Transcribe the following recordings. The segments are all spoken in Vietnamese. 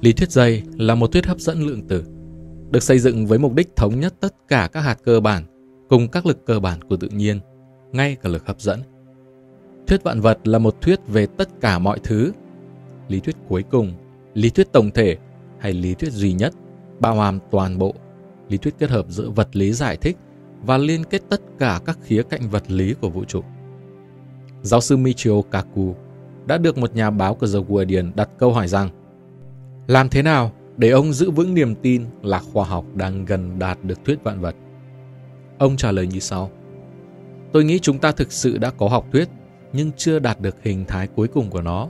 Lý thuyết dây là một thuyết hấp dẫn lượng tử, được xây dựng với mục đích thống nhất tất cả các hạt cơ bản cùng các lực cơ bản của tự nhiên, ngay cả lực hấp dẫn. Thuyết vạn vật là một thuyết về tất cả mọi thứ. Lý thuyết cuối cùng, lý thuyết tổng thể hay lý thuyết duy nhất, bao hàm toàn bộ, lý thuyết kết hợp giữa vật lý giải thích và liên kết tất cả các khía cạnh vật lý của vũ trụ. Giáo sư Michio Kaku đã được một nhà báo của The Guardian đặt câu hỏi rằng làm thế nào để ông giữ vững niềm tin là khoa học đang gần đạt được thuyết vạn vật? Ông trả lời như sau. Tôi nghĩ chúng ta thực sự đã có học thuyết nhưng chưa đạt được hình thái cuối cùng của nó.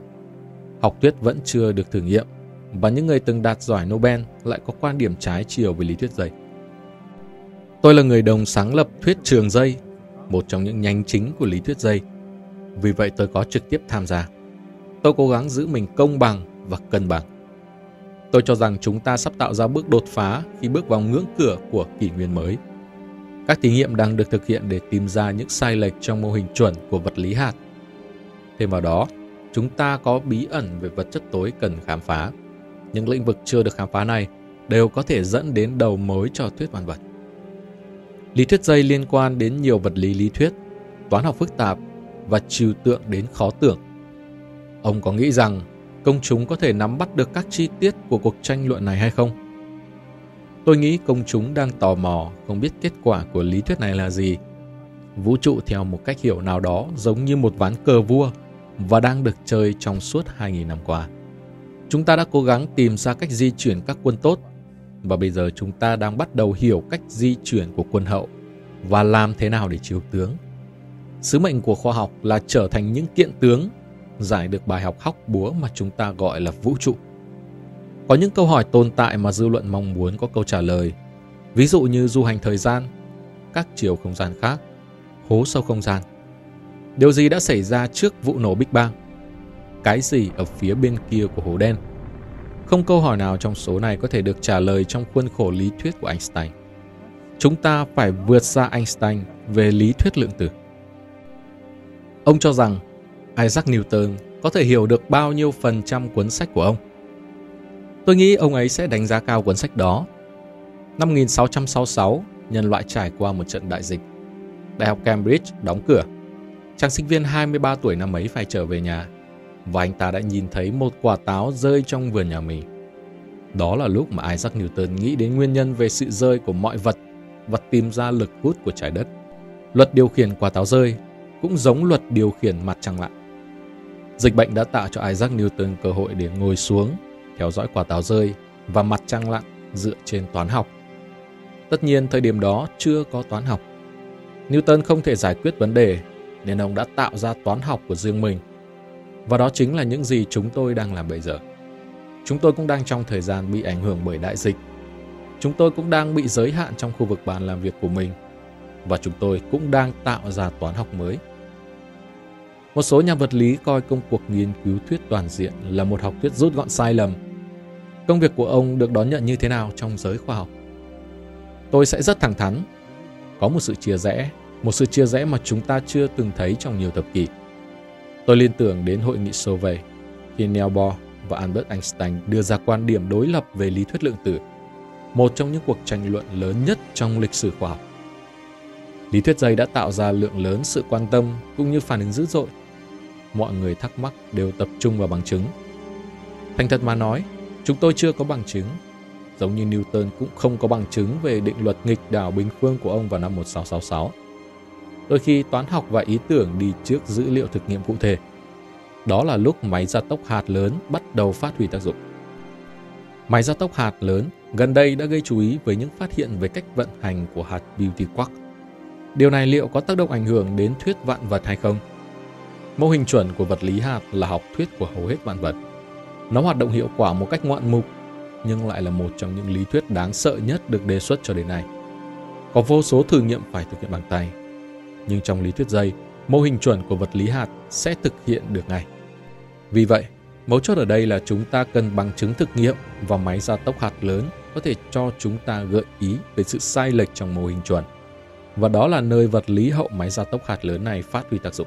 Học thuyết vẫn chưa được thử nghiệm và những người từng đạt giải Nobel lại có quan điểm trái chiều về lý thuyết dây. Tôi là người đồng sáng lập thuyết trường dây, một trong những nhánh chính của lý thuyết dây. Vì vậy tôi có trực tiếp tham gia. Tôi cố gắng giữ mình công bằng và cân bằng. Tôi cho rằng chúng ta sắp tạo ra bước đột phá khi bước vào ngưỡng cửa của kỷ nguyên mới. Các thí nghiệm đang được thực hiện để tìm ra những sai lệch trong mô hình chuẩn của vật lý hạt. Thêm vào đó, chúng ta có bí ẩn về vật chất tối cần khám phá. Những lĩnh vực chưa được khám phá này đều có thể dẫn đến đầu mối cho thuyết vạn vật. Lý thuyết dây liên quan đến nhiều vật lý lý thuyết, toán học phức tạp và trừu tượng đến khó tưởng. Ông có nghĩ rằng công chúng có thể nắm bắt được các chi tiết của cuộc tranh luận này hay không? Tôi nghĩ công chúng đang tò mò, không biết kết quả của lý thuyết này là gì. Vũ trụ theo một cách hiểu nào đó giống như một ván cờ vua và đang được chơi trong suốt 2.000 năm qua. Chúng ta đã cố gắng tìm ra cách di chuyển các quân tốt và bây giờ chúng ta đang bắt đầu hiểu cách di chuyển của quân hậu và làm thế nào để chiếu tướng. Sứ mệnh của khoa học là trở thành những kiện tướng giải được bài học hóc búa mà chúng ta gọi là vũ trụ. Có những câu hỏi tồn tại mà dư luận mong muốn có câu trả lời, ví dụ như du hành thời gian, các chiều không gian khác, hố sâu không gian. Điều gì đã xảy ra trước vụ nổ Big Bang? Cái gì ở phía bên kia của hố đen? Không câu hỏi nào trong số này có thể được trả lời trong khuôn khổ lý thuyết của Einstein. Chúng ta phải vượt xa Einstein về lý thuyết lượng tử. Ông cho rằng Isaac Newton có thể hiểu được bao nhiêu phần trăm cuốn sách của ông. Tôi nghĩ ông ấy sẽ đánh giá cao cuốn sách đó. Năm 1666, nhân loại trải qua một trận đại dịch. Đại học Cambridge đóng cửa. Chàng sinh viên 23 tuổi năm ấy phải trở về nhà và anh ta đã nhìn thấy một quả táo rơi trong vườn nhà mình. Đó là lúc mà Isaac Newton nghĩ đến nguyên nhân về sự rơi của mọi vật và tìm ra lực hút của trái đất. Luật điều khiển quả táo rơi cũng giống luật điều khiển mặt trăng lặn. Dịch bệnh đã tạo cho Isaac Newton cơ hội để ngồi xuống, theo dõi quả táo rơi và mặt trăng lặn dựa trên toán học. Tất nhiên thời điểm đó chưa có toán học. Newton không thể giải quyết vấn đề nên ông đã tạo ra toán học của riêng mình. Và đó chính là những gì chúng tôi đang làm bây giờ. Chúng tôi cũng đang trong thời gian bị ảnh hưởng bởi đại dịch. Chúng tôi cũng đang bị giới hạn trong khu vực bàn làm việc của mình. Và chúng tôi cũng đang tạo ra toán học mới. Một số nhà vật lý coi công cuộc nghiên cứu thuyết toàn diện là một học thuyết rút gọn sai lầm. Công việc của ông được đón nhận như thế nào trong giới khoa học? Tôi sẽ rất thẳng thắn. Có một sự chia rẽ, một sự chia rẽ mà chúng ta chưa từng thấy trong nhiều thập kỷ. Tôi liên tưởng đến hội nghị Solvay khi neil Bohr và Albert Einstein đưa ra quan điểm đối lập về lý thuyết lượng tử, một trong những cuộc tranh luận lớn nhất trong lịch sử khoa học. Lý thuyết dây đã tạo ra lượng lớn sự quan tâm cũng như phản ứng dữ dội. Mọi người thắc mắc đều tập trung vào bằng chứng. Thành thật mà nói, chúng tôi chưa có bằng chứng. Giống như Newton cũng không có bằng chứng về định luật nghịch đảo bình phương của ông vào năm 1666. Đôi khi toán học và ý tưởng đi trước dữ liệu thực nghiệm cụ thể. Đó là lúc máy gia tốc hạt lớn bắt đầu phát huy tác dụng. Máy gia tốc hạt lớn gần đây đã gây chú ý với những phát hiện về cách vận hành của hạt Beauty Quark Điều này liệu có tác động ảnh hưởng đến thuyết vạn vật hay không? Mô hình chuẩn của vật lý hạt là học thuyết của hầu hết vạn vật. Nó hoạt động hiệu quả một cách ngoạn mục, nhưng lại là một trong những lý thuyết đáng sợ nhất được đề xuất cho đến nay. Có vô số thử nghiệm phải thực hiện bằng tay. Nhưng trong lý thuyết dây, mô hình chuẩn của vật lý hạt sẽ thực hiện được ngay. Vì vậy, mấu chốt ở đây là chúng ta cần bằng chứng thực nghiệm và máy gia tốc hạt lớn có thể cho chúng ta gợi ý về sự sai lệch trong mô hình chuẩn và đó là nơi vật lý hậu máy gia tốc hạt lớn này phát huy tác dụng.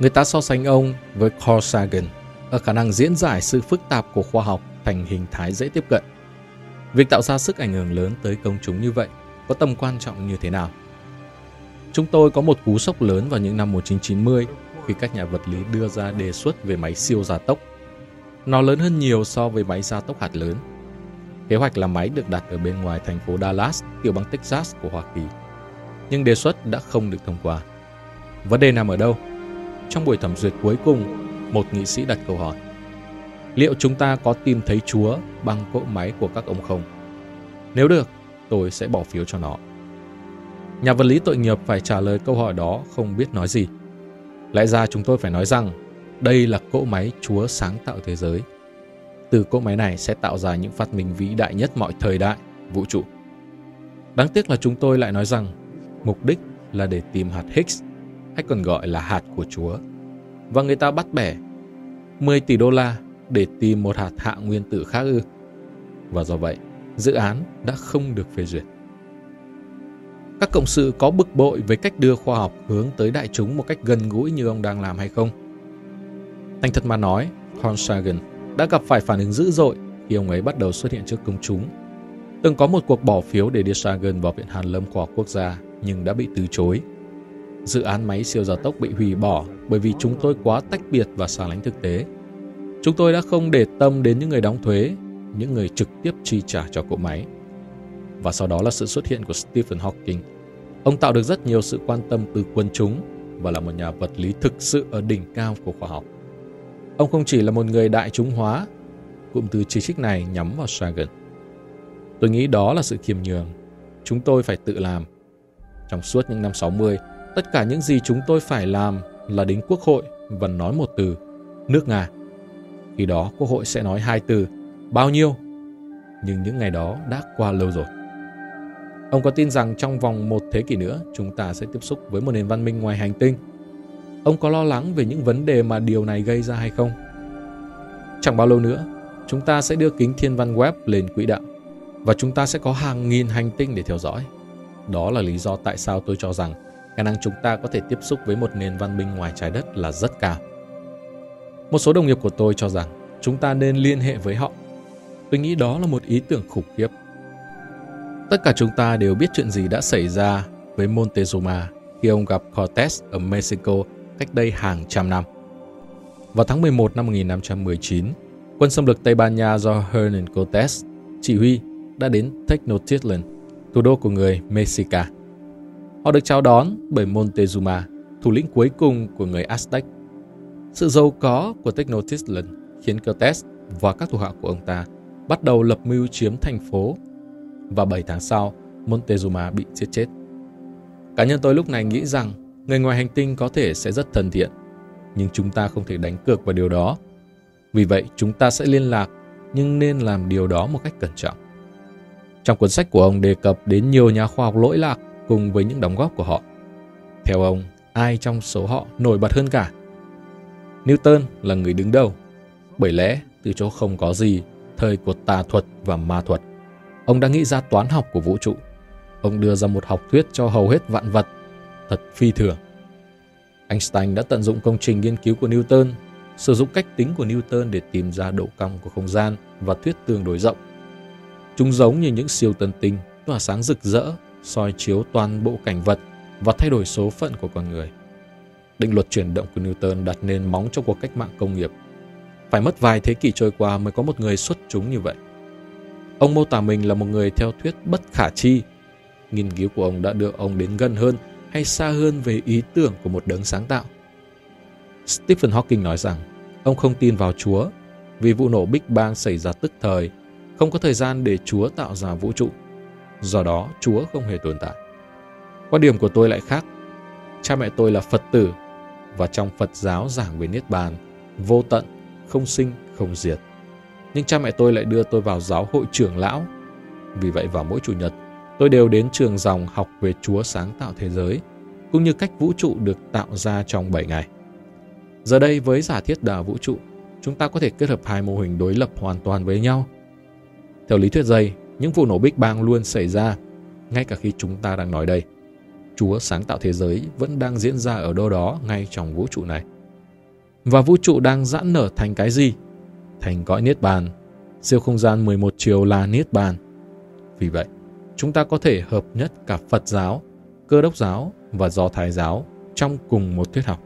Người ta so sánh ông với Carl Sagan ở khả năng diễn giải sự phức tạp của khoa học thành hình thái dễ tiếp cận. Việc tạo ra sức ảnh hưởng lớn tới công chúng như vậy có tầm quan trọng như thế nào? Chúng tôi có một cú sốc lớn vào những năm 1990 khi các nhà vật lý đưa ra đề xuất về máy siêu gia tốc. Nó lớn hơn nhiều so với máy gia tốc hạt lớn. Kế hoạch là máy được đặt ở bên ngoài thành phố Dallas, tiểu bang Texas của Hoa Kỳ. Nhưng đề xuất đã không được thông qua. Vấn đề nằm ở đâu? Trong buổi thẩm duyệt cuối cùng, một nghị sĩ đặt câu hỏi. Liệu chúng ta có tìm thấy Chúa bằng cỗ máy của các ông không? Nếu được, tôi sẽ bỏ phiếu cho nó. Nhà vật lý tội nghiệp phải trả lời câu hỏi đó không biết nói gì. Lẽ ra chúng tôi phải nói rằng đây là cỗ máy Chúa sáng tạo thế giới. Từ cỗ máy này sẽ tạo ra những phát minh vĩ đại nhất mọi thời đại, vũ trụ. Đáng tiếc là chúng tôi lại nói rằng mục đích là để tìm hạt Higgs, hay còn gọi là hạt của Chúa. Và người ta bắt bẻ 10 tỷ đô la để tìm một hạt hạ nguyên tử khác ư. Và do vậy, dự án đã không được phê duyệt. Các cộng sự có bực bội với cách đưa khoa học hướng tới đại chúng một cách gần gũi như ông đang làm hay không? Thành thật mà nói, Carl Sagan đã gặp phải phản ứng dữ dội khi ông ấy bắt đầu xuất hiện trước công chúng. Từng có một cuộc bỏ phiếu để đưa Sagan vào Viện Hàn Lâm Khoa học Quốc gia nhưng đã bị từ chối. Dự án máy siêu gia tốc bị hủy bỏ bởi vì chúng tôi quá tách biệt và xa lánh thực tế. Chúng tôi đã không để tâm đến những người đóng thuế, những người trực tiếp chi trả cho cỗ máy. Và sau đó là sự xuất hiện của Stephen Hawking. Ông tạo được rất nhiều sự quan tâm từ quân chúng và là một nhà vật lý thực sự ở đỉnh cao của khoa học. Ông không chỉ là một người đại chúng hóa, cụm từ chỉ trích này nhắm vào Sagan. Tôi nghĩ đó là sự khiêm nhường. Chúng tôi phải tự làm. Trong suốt những năm 60, tất cả những gì chúng tôi phải làm là đến quốc hội và nói một từ, nước Nga. Khi đó quốc hội sẽ nói hai từ, bao nhiêu? Nhưng những ngày đó đã qua lâu rồi. Ông có tin rằng trong vòng một thế kỷ nữa chúng ta sẽ tiếp xúc với một nền văn minh ngoài hành tinh? Ông có lo lắng về những vấn đề mà điều này gây ra hay không? Chẳng bao lâu nữa, chúng ta sẽ đưa kính thiên văn web lên quỹ đạo và chúng ta sẽ có hàng nghìn hành tinh để theo dõi. Đó là lý do tại sao tôi cho rằng khả năng chúng ta có thể tiếp xúc với một nền văn minh ngoài trái đất là rất cao. Một số đồng nghiệp của tôi cho rằng chúng ta nên liên hệ với họ. Tôi nghĩ đó là một ý tưởng khủng khiếp. Tất cả chúng ta đều biết chuyện gì đã xảy ra với Montezuma khi ông gặp Cortez ở Mexico cách đây hàng trăm năm. Vào tháng 11 năm 1519, quân xâm lược Tây Ban Nha do Hernán Cortés chỉ huy đã đến Tenochtitlan, thủ đô của người Mexica. Họ được chào đón bởi Montezuma, thủ lĩnh cuối cùng của người Aztec. Sự giàu có của Tenochtitlan khiến Cortés và các thủ hạ của ông ta bắt đầu lập mưu chiếm thành phố và 7 tháng sau, Montezuma bị giết chết. Cá nhân tôi lúc này nghĩ rằng người ngoài hành tinh có thể sẽ rất thân thiện, nhưng chúng ta không thể đánh cược vào điều đó. Vì vậy, chúng ta sẽ liên lạc, nhưng nên làm điều đó một cách cẩn trọng. Trong cuốn sách của ông đề cập đến nhiều nhà khoa học lỗi lạc cùng với những đóng góp của họ. Theo ông, ai trong số họ nổi bật hơn cả? Newton là người đứng đầu, bởi lẽ từ chỗ không có gì, thời của tà thuật và ma thuật, ông đã nghĩ ra toán học của vũ trụ. Ông đưa ra một học thuyết cho hầu hết vạn vật, thật phi thường. Einstein đã tận dụng công trình nghiên cứu của Newton, sử dụng cách tính của Newton để tìm ra độ cong của không gian và thuyết tương đối rộng. Chúng giống như những siêu tân tinh tỏa sáng rực rỡ, soi chiếu toàn bộ cảnh vật và thay đổi số phận của con người. Định luật chuyển động của Newton đặt nền móng cho cuộc cách mạng công nghiệp. Phải mất vài thế kỷ trôi qua mới có một người xuất chúng như vậy. Ông mô tả mình là một người theo thuyết bất khả chi. Nghiên cứu của ông đã đưa ông đến gần hơn hay xa hơn về ý tưởng của một đấng sáng tạo. Stephen Hawking nói rằng ông không tin vào Chúa vì vụ nổ Big Bang xảy ra tức thời, không có thời gian để Chúa tạo ra vũ trụ. Do đó, Chúa không hề tồn tại. Quan điểm của tôi lại khác. Cha mẹ tôi là Phật tử và trong Phật giáo giảng về Niết Bàn, vô tận, không sinh, không diệt. Nhưng cha mẹ tôi lại đưa tôi vào giáo hội trưởng lão. Vì vậy vào mỗi chủ nhật, tôi đều đến trường dòng học về Chúa sáng tạo thế giới, cũng như cách vũ trụ được tạo ra trong 7 ngày. Giờ đây với giả thiết đà vũ trụ, chúng ta có thể kết hợp hai mô hình đối lập hoàn toàn với nhau. Theo lý thuyết dây, những vụ nổ Big Bang luôn xảy ra, ngay cả khi chúng ta đang nói đây. Chúa sáng tạo thế giới vẫn đang diễn ra ở đâu đó ngay trong vũ trụ này. Và vũ trụ đang giãn nở thành cái gì? Thành cõi Niết Bàn, siêu không gian 11 chiều là Niết Bàn. Vì vậy, chúng ta có thể hợp nhất cả Phật giáo, cơ đốc giáo và do Thái giáo trong cùng một thuyết học.